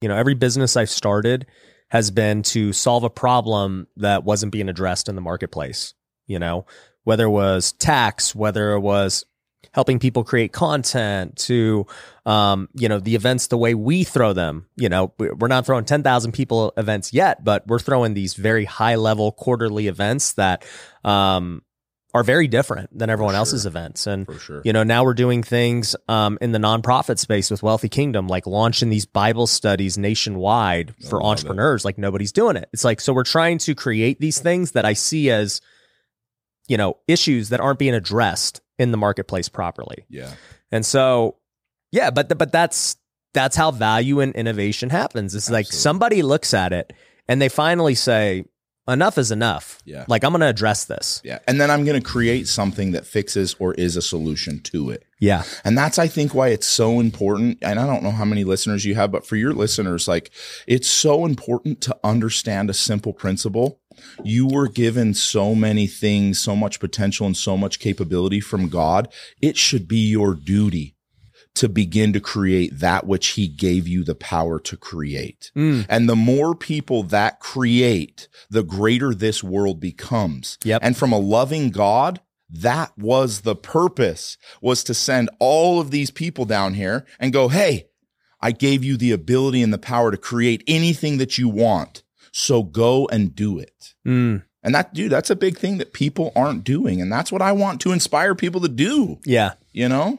you know, every business I've started has been to solve a problem that wasn't being addressed in the marketplace, you know, whether it was tax, whether it was helping people create content to um, you know the events the way we throw them you know? We're not throwing 10,000 people events yet but we're throwing these very high level quarterly events that um, are very different than everyone sure. else's events and For sure. you know now we're doing things um, in the nonprofit space with wealthy kingdom like launching these bible studies nationwide for love it. entrepreneurs like nobody's doing it it's like so we're trying to create these things that i see as you know issues that aren't being addressed in the marketplace properly Yeah. and so yeah but but that's that's how value and innovation happens it's like somebody looks at it and they finally say enough is enough Yeah. like i'm going to address this Yeah. And then I'm going to create something that fixes or is a solution to it. yeah And that's, I think, why it's so important. And I don't know how many listeners you have, but for your listeners, like it's so important to understand a simple principle. You were given so many things, so much potential and so much capability from God. It should be your duty to begin to create that which he gave you the power to create. Mm. And the more people that create, the greater this world becomes. Yep. And from a loving God, that was the purpose was to send all of these people down here and go, Hey, I gave you the ability and the power to create anything that you want. So go and do it. Mm. And that, dude, that's a big thing that people aren't doing. And that's what I want to inspire people to do, yeah you know?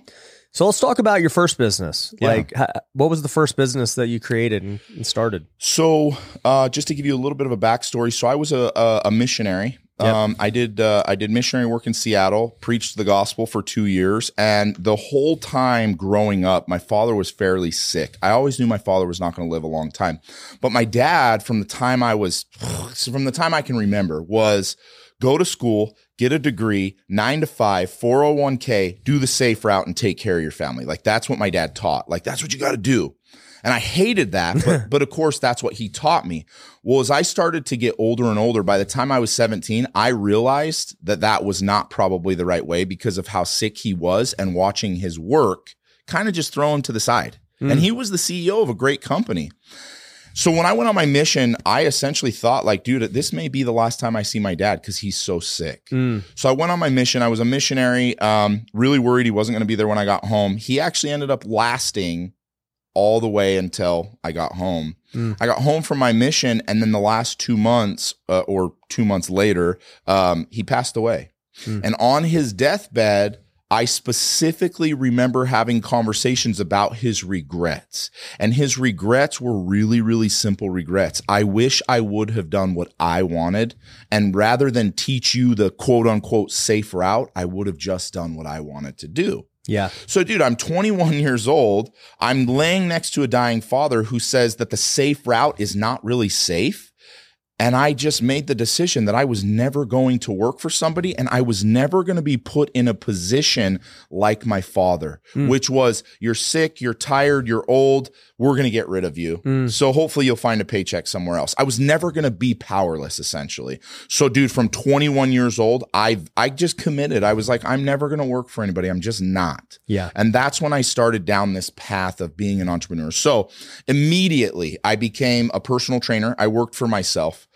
So let's talk about your first business Yeah. like what was the first business that you created and, and started So, uh, just to give you a little bit of a backstory, so I was a a, a missionary. Yep. Um, I did uh, I did missionary work in Seattle, preached the gospel for two years, and the whole time growing up, my father was fairly sick. I always knew my father was not going to live a long time, but my dad, from the time I was, from the time I can remember, was go to school, get a degree, nine to five, 401k, do the safe route and take care of your family. Like that's what my dad taught. Like that's what you got to do. And I hated that, but, but of course that's what he taught me. Well, as I started to get older and older, by the time I was 17, I realized that that was not probably the right way because of how sick he was and watching his work kind of just throw him to the side. And hmm. he was the CEO of a great company. So when I went on my mission, I essentially thought like, dude, this may be the last time I see my dad because he's so sick. Mm. So I went on my mission. I was a missionary, um, really worried he wasn't going to be there when I got home. He actually ended up lasting all the way until I got home. Mm. I got home from my mission, and then the last two months uh, or two months later, um, he passed away. Mm. And on his deathbed, I specifically remember having conversations about his regrets. And his regrets were really, really simple regrets. I wish I would have done what I wanted. And rather than teach you the quote unquote safe route, I would have just done what I wanted to do. yeah So, dude, I'm 21 years old. I'm laying next to a dying father who says that the safe route is not really safe. And I just made the decision that I was never going to work for somebody and I was never going to be put in a position like my father, Mm. which was you're sick, you're tired, you're old, we're going to get rid of you. Mm. So hopefully you'll find a paycheck somewhere else. I was never going to be powerless essentially. So dude, from 21 years old, I I just committed. I was like I'm never going to work for anybody. I'm just not. yeah And that's when I started down this path of being an entrepreneur. So immediately I became a personal trainer. I worked for myself.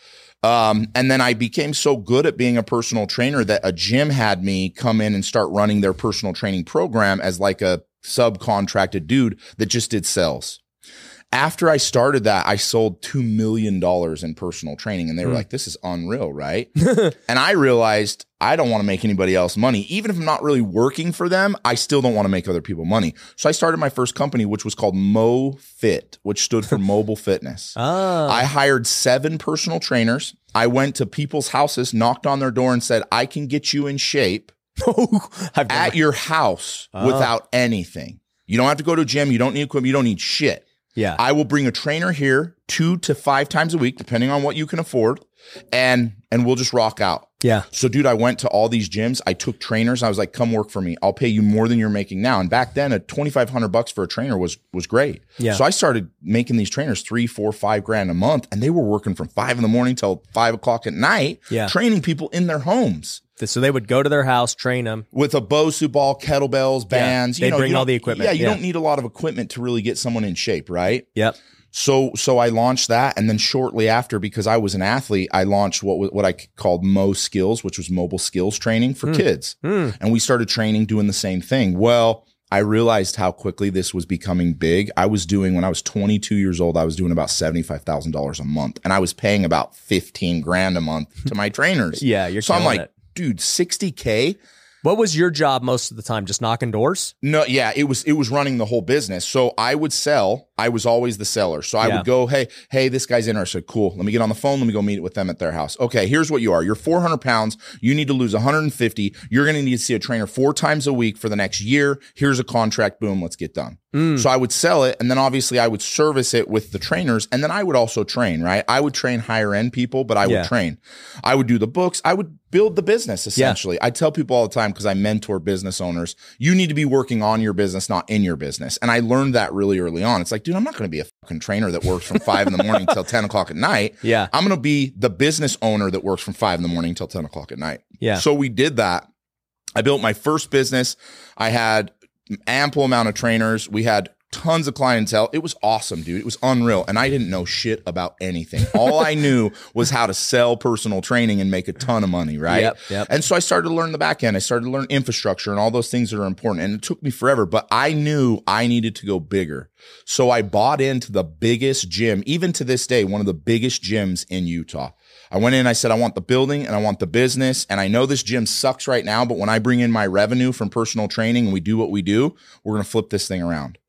Um, and then I became so good at being a personal trainer that a gym had me come in and start running their personal training program as like a subcontracted dude that just did sales. After I started that, I sold $2 million in personal training. And they were Hmm. like, this is unreal, right? and I realized I don't want to make anybody else money. Even if I'm not really working for them, I still don't want to make other people money. So I started my first company, which was called Mo Fit, which stood for mobile fitness. ah I hired seven personal trainers. I went to people's houses, knocked on their door, and said, I can get you in shape I've never- at your house Oh. without anything. You don't have to go to a gym. You don't need equipment. You don't need shit. Yeah. I will bring a trainer here two to five times a week, depending on what you can afford, and and we'll just rock out. yeah So, dude, I went to all these gyms. I took trainers. I was like, "Come work for me. I'll pay you more than you're making now." And back then, a twenty five hundred bucks for a trainer was was great. Yeah. So I started making these trainers three, four, five grand a month, and they were working from five in the morning till five o'clock at night, Yeah. training people in their homes so they would go to their house train them with a Bosu ball, kettlebells, bands. they'd you know, bring all the equipment. Yeah, you Yeah. don't need a lot of equipment to really get someone in shape, right? yep So so I launched that, and then shortly after, because I was an athlete, I launched what what I called Mo Skills, which was mobile skills training for hmm. kids, hmm. and we started training doing the same thing. Well. I realized how quickly this was becoming big. I was doing when I was 22 years old, I was doing about $75,000 a month and I was paying about 15 grand a month to my trainers. Yeah, you're So I'm like, it. dude, 60k? What was your job most of the time? Just knocking doors? No, yeah, it was it was running the whole business. So I would sell. I was always the seller. So I Yeah. would go, hey, hey, this guy's interested. Cool. Let me get on the phone. Let me go meet with them at their house. Okay, here's what you are. You're 400 pounds. You need to lose 150. You're going to need to see a trainer four times a week for the next year. Here's a contract. Boom. Let's get done. Mm. So I would sell it, and then obviously I would service it with the trainers, and then I would also train. Right? I would train higher end people, but I would Yeah. train. I would do the books. I would build the business essentially. I tell people all the time because I mentor business owners, you need to be working on your business, not in your business. And I learned that really early on. It's like, dude, I'm not going to be a fucking trainer that works from five in the morning till 10 o'clock at night. Yeah. I'm going to be the business owner that works from five in the morning till 10 o'clock at night. Yeah. So we did that. I built my first business. I had ample amount of trainers. We had tons of clientele. It was awesome, dude. It was unreal. And I didn't know shit about anything. All I knew was how to sell personal training and make a ton of money, right? Yep, yep. And so I started to learn the back end. I started to learn infrastructure and all those things that are important. And it took me forever, but I knew I needed to go bigger. So I bought into the biggest gym, even to this day, one of the biggest gyms in Utah. I went in, I said, I want the building and I want the business. And I know this gym sucks right now, but when I bring in my revenue from personal training and we do what we do, we're going to flip this thing around.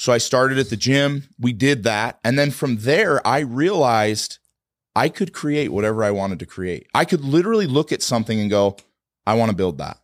So I started at the gym. We did that. And then from there, I realized I could create whatever I wanted to create. I could literally look at something and go, I want to build that.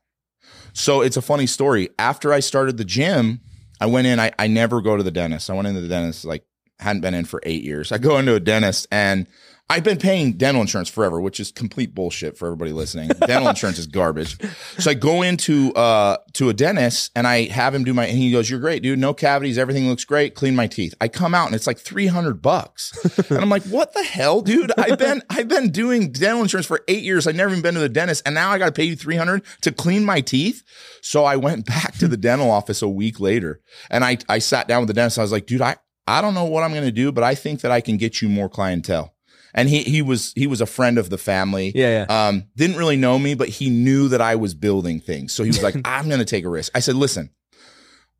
So it's a funny story. After I started the gym, I went in, I, I never go to the dentist. I went into the dentist, like, hadn't been in for eight years. I go into a dentist and I've been paying dental insurance forever, which is complete bullshit for everybody listening. dental insurance is garbage. So I go into uh to a dentist and I have him do my and he goes, You're great, dude. No cavities, everything looks great. Clean my teeth. I come out and it's like 300 bucks. And I'm like, what the hell, dude? I've been I've been doing dental insurance for eight years. I've never even been to the dentist, and now I gotta pay you 300 to clean my teeth. So I went back to the dental office a week later and I I sat down with the dentist. I was like, dude, I I don't know what I'm gonna do, but I think that I can get you more clientele and he he was he was a friend of the family. Yeah, yeah. Um, didn't really know me, but he knew that I was building things. So he was like, "I'm going to take a risk." I said, "Listen,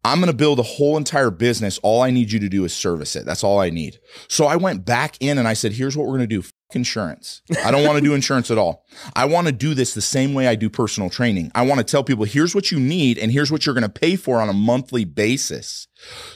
I'm going to build a whole entire business. All I need you to do is service it. That's all I need." So I went back in and I said, "Here's what we're going to do." Insurance. I don't want to do insurance at all. I want to do this the same way I do personal training. I want to tell people, here's what you need and here's what you're going to pay for on a monthly basis.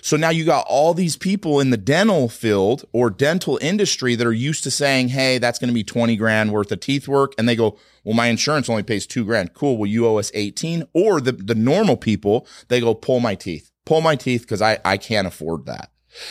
So now you got all these people in the dental field or dental industry that are used to saying, Hey, that's going to be 20 grand worth of teeth work. And they go, well, my insurance only pays two grand. Cool. Well, you owe us 18 or the, the normal people, they go pull my teeth, pull my teeth. Cause I, I can't afford that.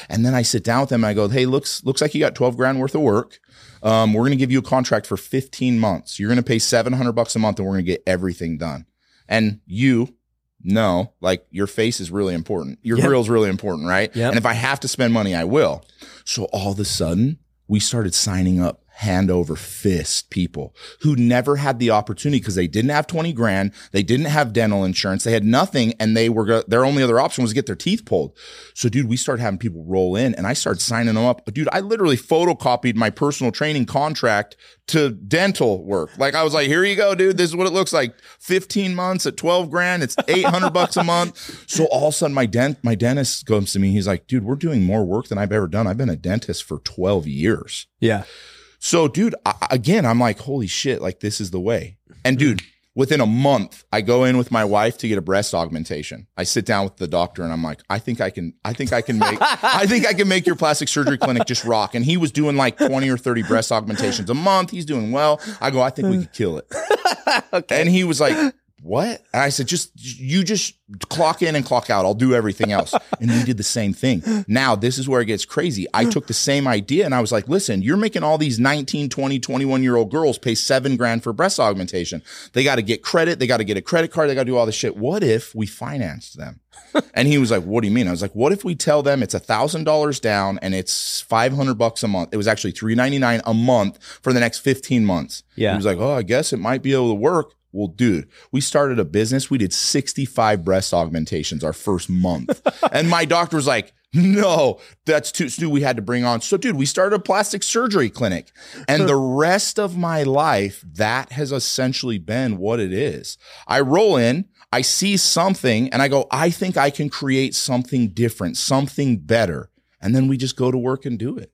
And then I sit down with them and I go, Hey, looks, looks like you got 12 grand worth of work. Um, we're going to give you a contract for 15 months. You're going to pay 700 bucks a month and we're going to get everything done. And you, know, like your face is really important. Your Yep. grill is really important, right? Yep. And if I have to spend money, I will. So all of a sudden, we started signing up hand over fist people who never had the opportunity because they didn't have 20 grand. They didn't have dental insurance. They had nothing. And they were, their only other option was to get their teeth pulled. So dude, we started having people roll in and I started signing them up. Dude, I literally photocopied my personal training contract to dental work. Like I was like, here you go, dude. This is what it looks like. 15 months at 12 grand. It's 800 bucks a month. So all of a sudden my dent, my dentist comes to me. He's like, dude, we're doing more work than I've ever done. I've been a dentist for 12 years. Yeah. So, dude, I, again, I'm like, holy shit, like this is the way. And mm-hmm. dude, within a month, I go in with my wife to get a breast augmentation. I sit down with the doctor and I'm like, I think I can, I think I can make, I think I can make your plastic surgery clinic just rock. And he was doing like 20 or 30 breast augmentations a month. He's doing well. I go, I think we mm. could kill it. And he was like, what? And I said, just, you just clock in and clock out. I'll do everything else. And we did the same thing. Now, this is where it gets crazy. I took the same idea and I was like, listen, you're making all these 19, 20, 21 year old girls pay seven grand for breast augmentation. They got to get credit. They got to get a credit card. They got to do all this shit. What if we financed them? and he was like, what do you mean? I was like, what if we tell them it's a thousand dollars down and it's 500 bucks a month? It was actually 399 a month for the next 15 months. Yeah. He was like, oh, I guess it might be able to work. Well, dude, we started a business. We did 65 breast augmentations our first month. and my doctor was like, No, that's too, Stu, we had to bring on. So, dude, we started a plastic surgery clinic. And the rest of my life, that has essentially been what it is. I roll in, I see something, and I go, I think I can create something different, something better. And then we just go to work and do it.